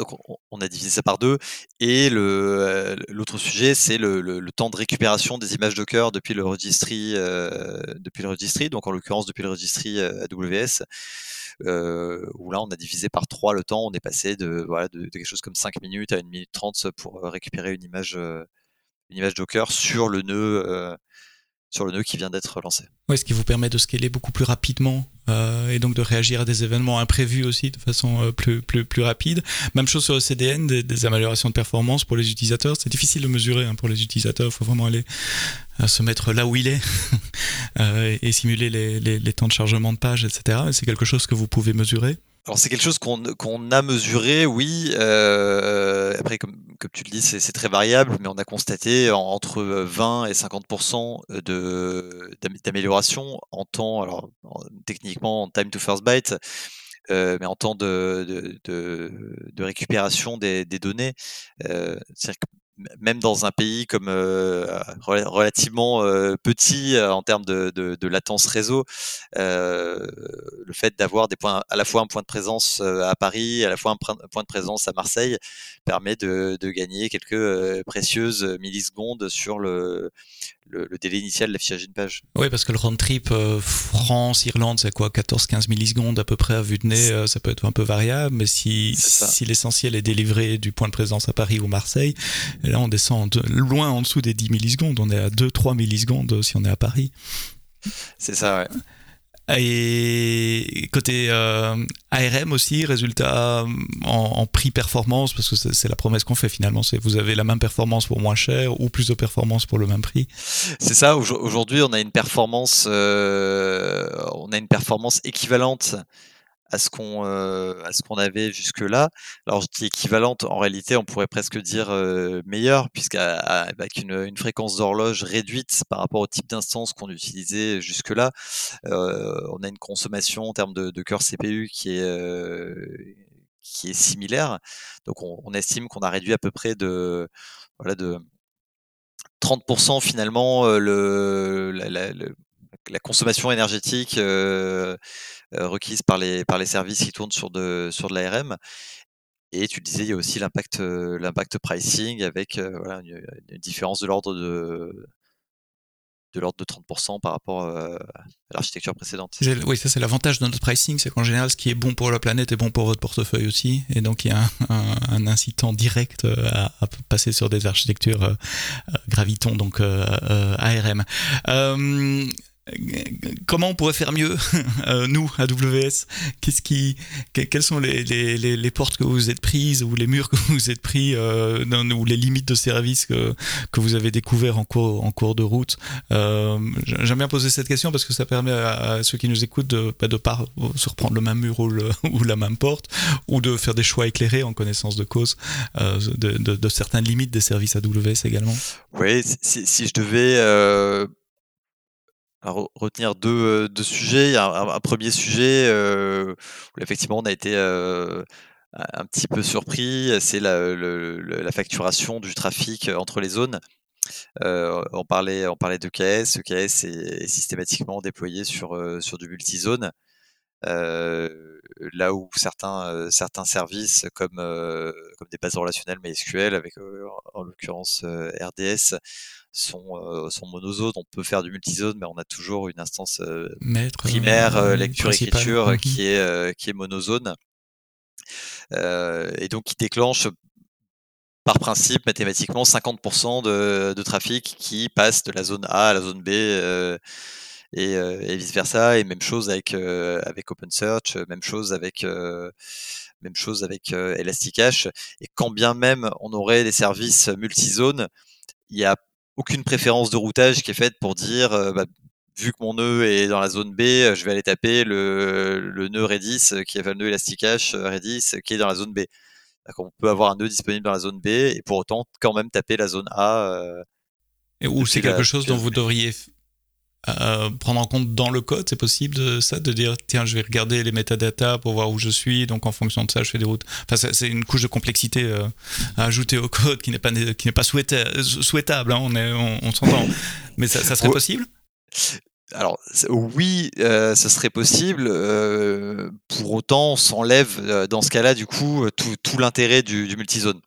Donc on, a divisé ça par deux. Et euh, l'autre sujet, c'est le, temps de récupération des images Docker depuis le registry, euh, depuis le donc en l'occurrence depuis le registry euh, AWS. où là on a divisé par trois le temps, on est passé de, voilà, de, quelque chose comme 5 minutes à 1 minute 30 pour récupérer une image, une image Docker sur le nœud sur le nœud qui vient d'être lancé. Oui, ce qui vous permet de scaler beaucoup plus rapidement et donc de réagir à des événements imprévus aussi de façon euh, plus, plus, rapide. Même chose sur le CDN, des, améliorations de performance pour les utilisateurs. C'est difficile de mesurer hein, pour les utilisateurs. Il faut vraiment aller euh, se mettre là où il est (laughs) et simuler les, les, temps de chargement de page, etc. C'est quelque chose que vous pouvez mesurer. Alors c'est quelque chose qu'on a mesuré, oui. Euh, après, comme, tu le dis, c'est très variable, mais on a constaté entre 20 et 50% d'amélioration en temps, alors techniquement en time to first byte, euh, mais en temps de, de, récupération des, données. Euh, même dans un pays comme euh, relativement euh, petit euh, en termes de, de, de, latence réseau, le fait d'avoir des points, à la fois un point de présence à Paris, à la fois un point de présence à Marseille, permet de, de gagner quelques précieuses millisecondes sur le, le, délai initial de l'affichage d'une page. Oui, parce que le round trip euh, France-Irlande, c'est quoi 14-15 millisecondes à peu près à vue de nez, euh, ça peut être un peu variable, mais si, si l'essentiel est délivré du point de présence à Paris ou Marseille, là on descend loin en dessous des 10 millisecondes, on est à 2-3 millisecondes si on est à Paris. C'est ça, ouais. Et côté euh, ARM aussi, résultat en, prix performance, parce que c'est la promesse qu'on fait finalement, c'est vous avez la même performance pour moins cher ou plus de performance pour le même prix. C'est ça. Aujourd'hui, on a une performance, euh, on a une performance équivalente à ce qu'on euh, à ce qu'on avait jusque là. Alors je dis équivalente, en réalité on pourrait presque dire euh, meilleure puisqu'avec une, une fréquence d'horloge réduite par rapport au type d'instance qu'on utilisait jusque là, euh, on a une consommation en termes de, de cœur CPU qui est euh, qui est similaire. Donc on, estime qu'on a réduit à peu près de voilà de 30% finalement euh, le, la, la, la, consommation énergétique euh, requises par les, par les services qui tournent sur de, sur de l'ARM. Et tu disais, il y a aussi l'impact, euh, l'impact pricing avec euh, une, différence de l'ordre de, de l'ordre de 30% par rapport à l'architecture précédente. Oui, ça c'est l'avantage de notre pricing, c'est qu'en général ce qui est bon pour la planète est bon pour votre portefeuille aussi, et donc il y a un, un, incitant direct à, passer sur des architectures euh, Graviton, donc euh, ARM comment on pourrait faire mieux, (laughs) euh, nous, AWS Qu'est-ce qui, Quelles sont les, les, les, portes que vous êtes prises ou les murs que vous êtes pris euh, ou les limites de service que, que vous avez découvert en cours, en cours de route? Euh, J'aime bien poser cette question parce que ça permet à, ceux qui nous écoutent de ne pas se reprendre le même mur ou, le, (laughs) ou, la même porte ou de faire des choix éclairés en connaissance de cause euh, de, de, de, certaines limites des services AWS également. Oui, si, si je devais euh, retenir deux, deux sujets. Un, un, un premier sujet euh, où effectivement on a été euh, un petit peu surpris, c'est la, facturation du trafic entre les zones. Euh, on parlait, on parlait de KS. EKS est, est systématiquement déployé sur, sur du multizone. Euh, là où certains, certains services comme, comme des bases relationnelles MySQL, avec en l'occurrence RDS, sont, euh, sont monozones. On peut faire du multizone, mais on a toujours une instance euh, Maître, primaire, euh, lecture-écriture, qui mhm. est qui est monozone. et donc qui déclenche par principe mathématiquement 50% de, de, trafic qui passe de la zone A à la zone B euh, et, euh, et, vice versa et même chose avec euh, avec OpenSearch, même chose avec même chose avec Elasticache et quand bien même on aurait des services multizone, il y a aucune préférence de routage qui est faite pour dire euh, bah, vu que mon nœud est dans la zone B, euh, je vais aller taper le, le nœud Redis euh, qui est le nœud Elasticache Redis qui est dans la zone B. On peut avoir un nœud disponible dans la zone B et pour autant quand même taper la zone A. et ou c'est quelque chose dont vous devriez euh, prendre en compte dans le code, c'est possible de, ça, de dire tiens, je vais regarder les métadatas pour voir où je suis, donc en fonction de ça, je fais des routes. Enfin, c'est une couche de complexité euh, à ajouter au code qui n'est pas qui n'est pas souhaitable, souhaitable hein, on est, on, on s'entend. Mais ça, ça serait possible? Alors oui, euh, ce serait possible. Euh, pour autant, on s'enlève euh, dans ce cas-là du coup tout, tout l'intérêt du, du multizone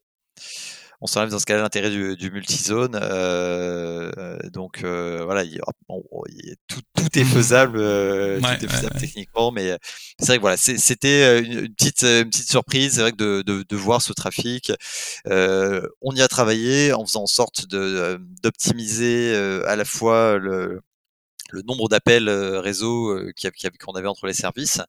on s'enlève dans ce cas-là l'intérêt du, du multizone. Euh, donc euh, voilà, il, bon, il, tout, tout, est (laughs) faisable, euh, ouais, tout est faisable ouais, techniquement, mais euh, c'est vrai que voilà, c'était euh, une, une, petite, une petite surprise, c'est vrai que de, de, de, voir ce trafic. on y a travaillé en faisant en sorte d'optimiser à la fois le, le nombre d'appels réseau qu'on avait entre les services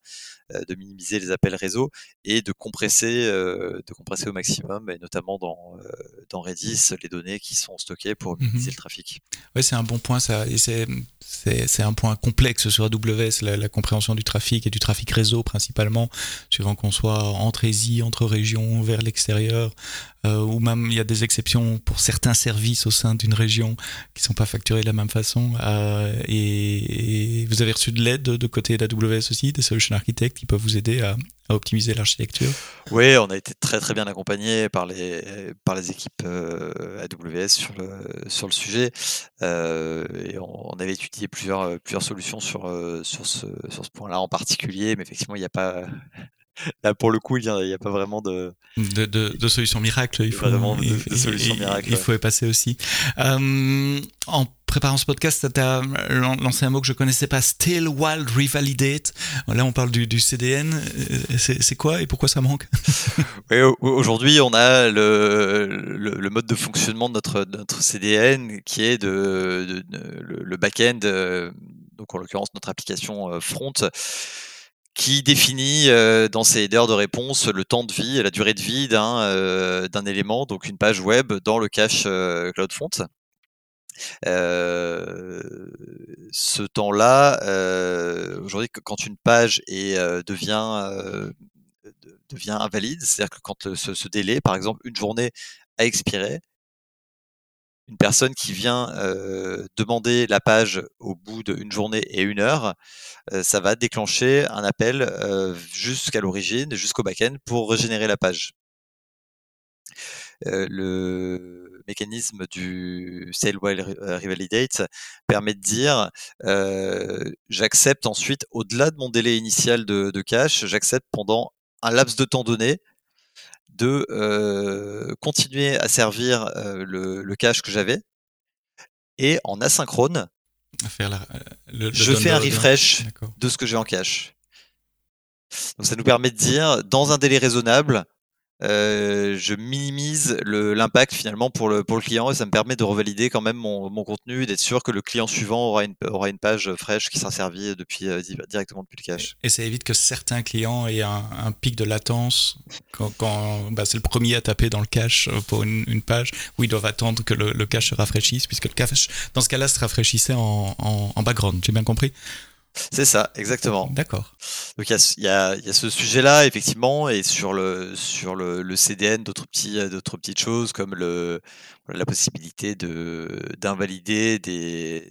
euh, de minimiser les appels réseau et de compresser, euh, de compresser au maximum, et notamment dans, euh, dans Redis, les données qui sont stockées pour minimiser mmh. le trafic. Oui, c'est un bon point ça, et c'est un point complexe sur AWS, la, la, compréhension du trafic et du trafic réseau principalement, suivant qu'on soit entre ESI, entre régions, vers l'extérieur, euh, ou même il y a des exceptions pour certains services au sein d'une région qui ne sont pas facturés de la même façon. Euh, et, et, vous avez reçu de l'aide de, de côté d'AWS aussi, des solution architects qui peuvent vous aider à, à optimiser l'architecture Oui, on a été très très bien accompagné par les, par les équipes euh, AWS sur le, sur le sujet. Euh, et on, on, avait étudié plusieurs, plusieurs solutions sur, euh, sur ce, sur ce point-là en particulier, mais effectivement, il n'y a pas. (laughs) Là, pour le coup, il n'y a, a, pas vraiment de... De, de, de solution miracle. Il faut, vraiment de, de solution miracle. Il faut y passer aussi. Euh, en préparant ce podcast, tu as lancé un mot que je connaissais pas, Still Wild Revalidate. Là, on parle du, CDN. Euh, c'est quoi et pourquoi ça manque? (laughs) Aujourd'hui, on a le, mode de fonctionnement de notre, CDN qui est de, le back-end euh, donc en l'occurrence notre application Front, qui définit dans ses headers de réponse le temps de vie et la durée de vie d'un élément, donc une page web dans le cache CloudFront. Ce temps-là, aujourd'hui, quand une page est, devient, devient invalide, c'est-à-dire que quand ce, délai, par exemple, une journée a expiré, une personne qui vient demander la page au bout d'une journée et une heure, ça va déclencher un appel jusqu'à l'origine, jusqu'au back-end pour régénérer la page. Le mécanisme du sale while revalidate permet de dire j'accepte ensuite, au-delà de mon délai initial de, de cache, j'accepte pendant un laps de temps donné de continuer à servir le, cache que j'avais et en asynchrone, je fais un refresh de ce que j'ai en cache. Donc ça nous permet de dire, dans un délai raisonnable, euh, je minimise l'impact finalement pour le, pour le client et ça me permet de revalider quand même mon, mon contenu d'être sûr que le client suivant aura une, aura une page fraîche qui sera servie depuis, euh, directement depuis le cache. Et ça évite que certains clients aient un, pic de latence quand, bah, c'est le premier à taper dans le cache pour une, une, page où ils doivent attendre que le, le cache se rafraîchisse puisque le cache, dans ce cas-là, se rafraîchissait en, en, en background. J'ai bien compris? C'est ça, exactement. D'accord. Donc il y, y a, ce sujet-là effectivement, et sur le sur le, le CDN, d'autres petits d'autres petites choses comme le la possibilité de d'invalider des,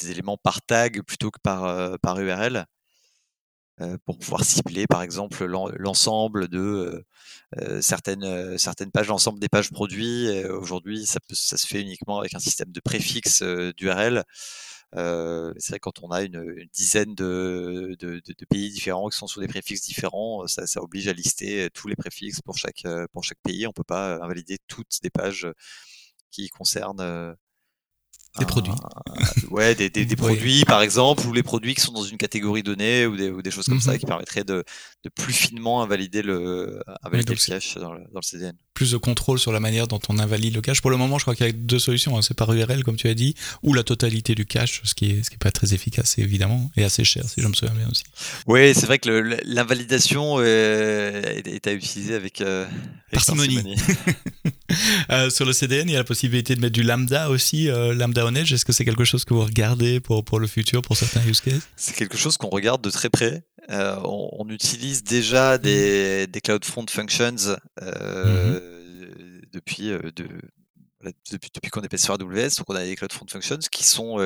des, éléments par tag plutôt que par euh, par URL euh, pour pouvoir cibler par exemple l'ensemble de euh, certaines certaines pages, l'ensemble des pages produits. Aujourd'hui, ça ça se fait uniquement avec un système de préfixe d'URL. C'est vrai quand on a une, dizaine de, pays différents qui sont sous des préfixes différents, ça, oblige à lister tous les préfixes pour chaque, pays. On peut pas invalider toutes des pages qui concernent des produits. ouais, des, des, (laughs) produits par exemple, ou les produits qui sont dans une catégorie donnée, ou des, ou des choses comme ça, mmh qui permettraient de, de, plus finement invalider le, invalider le cache dans le, dans le, CDN. Plus de contrôle sur la manière dont on invalide le cache. Pour le moment, je crois qu'il y a deux solutions. Hein. C'est par URL, comme tu as dit, ou la totalité du cache, ce qui est, ce qui est pas très efficace, évidemment, et assez cher, si je me souviens bien aussi. Oui, c'est vrai que l'invalidation est, est, à utiliser avec, euh, parcimonie. (laughs) euh, sur le CDN, il y a la possibilité de mettre du lambda aussi, euh, lambda est-ce que c'est quelque chose que vous regardez pour, pour le futur, pour certains use cases? C'est quelque chose qu'on regarde de très près. Euh, on, utilise déjà des, des Cloud Front Functions euh, depuis, euh, de, depuis, depuis qu'on est sur AWS, donc on a des Cloud Front Functions qui sont,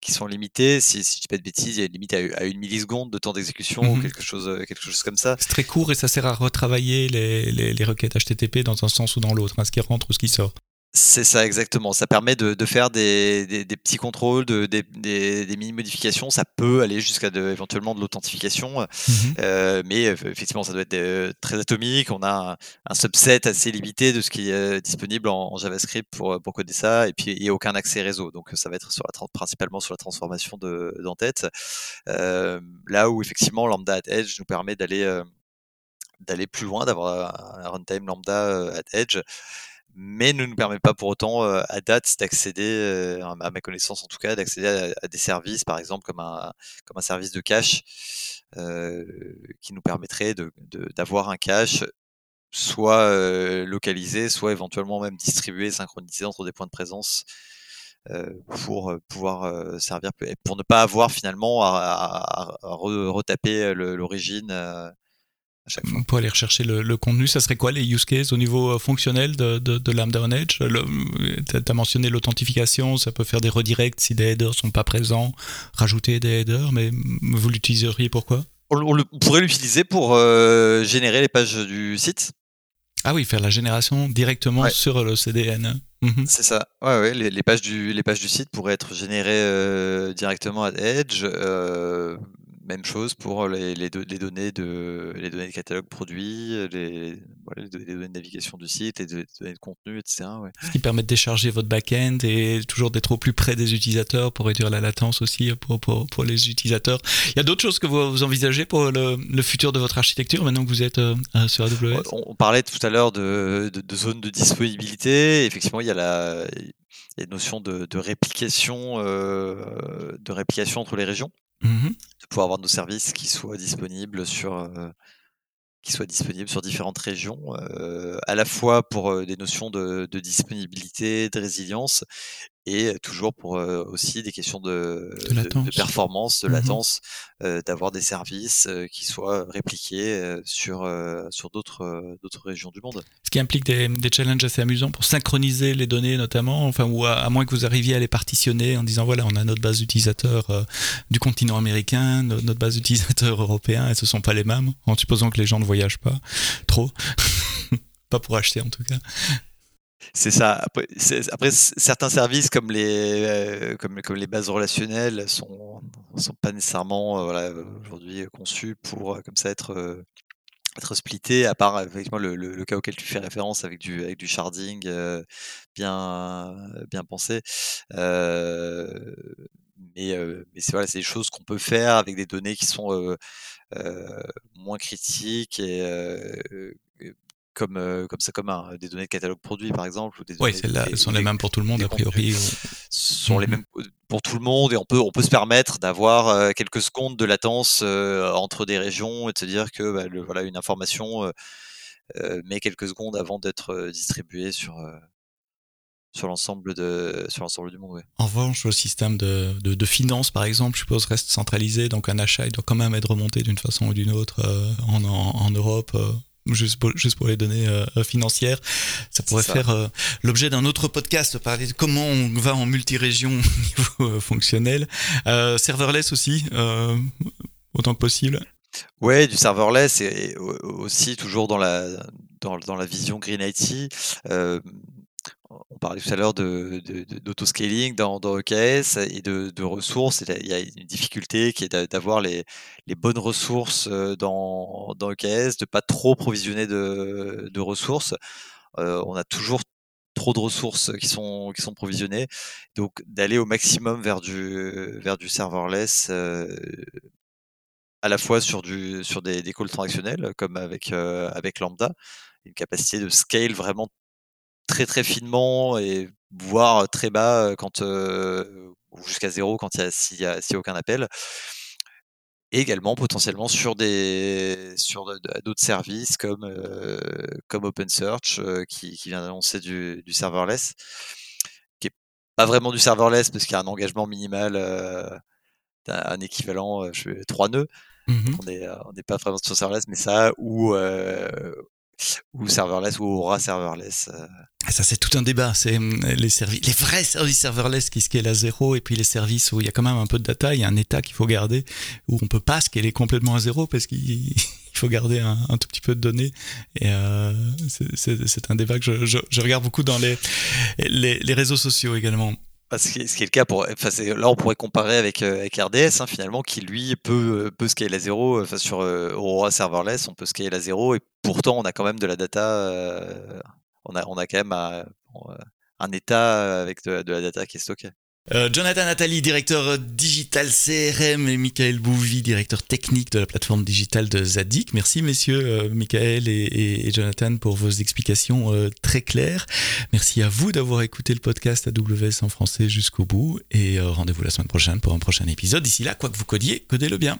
qui sont limitées, si, si je dis pas de bêtises, il y a une limite à, une milliseconde de temps d'exécution ou mm-hmm. quelque chose, quelque chose comme ça. C'est très court et ça sert à retravailler les, les, les requêtes HTTP dans un sens ou dans l'autre, hein, ce qui rentre ou ce qui sort. C'est ça exactement. Ça permet de, de faire des, des, des, petits contrôles, de, des, des, mini modifications. Ça peut aller jusqu'à de, éventuellement de l'authentification, euh, mais euh, effectivement, ça doit être euh, très atomique. On a un, subset assez limité de ce qui est disponible en, JavaScript pour, pour coder ça, et puis il n'y a aucun accès réseau. Donc ça va être sur la, principalement sur la transformation d'entête. Euh, là où effectivement Lambda at Edge nous permet d'aller d'aller plus loin, d'avoir un runtime Lambda at Edge mais ne nous permet pas pour autant à date d'accéder, à ma connaissance en tout cas, d'accéder à, des services, par exemple comme un, comme un service de cache, qui nous permettrait d'avoir un cache soit localisé, soit éventuellement même distribué, synchronisé entre des points de présence. pour pouvoir servir pour ne pas avoir finalement à, retaper l'origine on peut aller rechercher le, contenu. Ça serait quoi les use cases au niveau euh, fonctionnel de, de, Lambda on Edge? Tu as mentionné l'authentification, ça peut faire des redirects si des headers sont pas présents, rajouter des headers, mais vous l'utiliseriez pourquoi on, pourrait l'utiliser pour euh, générer les pages du site. Ah oui, faire la génération directement sur le CDN. Mhm. C'est ça. Ouais, ouais les, pages du, les pages du site pourraient être générées euh, directement à Edge même chose pour les, les, les, données de les données de catalogue produit, les, voilà, les, données de navigation du site, les données de contenu, etc. Ouais. Ce qui permet de décharger votre back-end et toujours d'être au plus près des utilisateurs pour réduire la latence aussi pour, pour, pour les utilisateurs. Il y a d'autres choses que vous, vous envisagez pour le, le, futur de votre architecture maintenant que vous êtes euh, sur AWS on, parlait tout à l'heure de, de, de zones de disponibilité. Effectivement, il y a la des notions de, réplication, de réplication entre les régions, mmh de pouvoir avoir nos services qui soient disponibles sur qui soient disponibles sur différentes régions, à la fois pour des notions de, disponibilité, de résilience, et toujours pour aussi des questions de, de, performance, de mmh latence, d'avoir des services qui soient répliqués sur, sur d'autres, d'autres régions du monde. Ce qui implique des, des, challenges assez amusants pour synchroniser les données notamment, enfin, ou à, moins que vous arriviez à les partitionner en disant voilà, on a notre base d'utilisateurs du continent américain, notre base d'utilisateurs européens, et ce ne sont pas les mêmes, en supposant que les gens ne voyagent pas trop. (laughs) pas pour acheter en tout cas. C'est ça. Après, après, certains services comme les, euh, comme, les bases relationnelles sont, sont pas nécessairement euh, aujourd'hui conçus pour euh, comme ça être, splittés, à part effectivement le, le, cas auquel tu fais référence avec du, sharding bien, pensé. mais c'est des choses qu'on peut faire avec des données qui sont moins critiques et comme, euh, comme ça, comme un, des données de catalogue produit par exemple. Ou des oui, celles-là sont les mêmes pour tout le monde, a priori. Sont les mmh mêmes pour tout le monde et on peut, on peut se permettre d'avoir euh, quelques secondes de latence euh, entre des régions et de se dire que bah, le, voilà, une information met quelques secondes avant d'être distribuée sur, sur l'ensemble de sur l'ensemble du monde. En revanche, le système de, de, de, finance, par exemple, je suppose reste centralisé, donc un achat il doit quand même être remonté d'une façon ou d'une autre en, en, en, Europe juste pour, juste pour les données euh, financières. Ça pourrait faire euh, l'objet d'un autre podcast, parler de comment on va en multi-région (laughs) au niveau euh, fonctionnel. serverless aussi, autant que possible. Ouais, du serverless et aussi toujours dans la, dans, dans la vision Green IT on parlait tout à l'heure d'autoscaling de, dans, dans, EKS et de, ressources. il y a une difficulté qui est d'avoir les, bonnes ressources euh, dans, dans EKS, de pas trop provisionner de, ressources. Euh, on a toujours trop de ressources qui sont, provisionnées. Donc d'aller au maximum vers du, serverless. Euh, à la fois sur, des, calls transactionnels comme avec Lambda, une capacité de scale vraiment très très finement et voire très bas quand jusqu'à zéro quand il y a s'il y a, aucun appel. Et également potentiellement sur des sur d'autres services comme comme OpenSearch qui, qui vient d'annoncer du, du, serverless, qui est pas vraiment du serverless parce qu'il y a un engagement minimal, un équivalent je 3 nœuds. Mmh on n'est pas vraiment sur serverless, mais ça ou ou serverless ou aura serverless. Euh. Ça, c'est tout un débat. C'est hum, les services, les vrais services serverless qui scalent à zéro et puis les services où il y a quand même un peu de data, il y a un état qu'il faut garder, où on peut pas scaler complètement à zéro parce qu'il (laughs) faut garder un, tout petit peu de données. Et euh, c'est un débat que je, je, regarde beaucoup dans les, les, les réseaux sociaux également. Ce qui, est, ce qui, est, le cas pour. Enfin, là, on pourrait comparer avec, euh, avec RDS, hein, finalement, qui lui peut, peut scaler à zéro. Enfin, sur euh, Aurora Serverless, on peut scaler à zéro, et pourtant, on a quand même de la data. Euh, on, a, on a quand même un, un état avec de, de, la data qui est stockée. Euh, Jonathan Attali, directeur euh, digital CRM, et Michael Bouvy, directeur technique de la plateforme digitale de Zadik. Merci messieurs, euh, Michael et, Jonathan, pour vos explications très claires. Merci à vous d'avoir écouté le podcast AWS en français jusqu'au bout, et rendez-vous la semaine prochaine pour un prochain épisode. D'ici là, quoi que vous codiez, codez-le bien.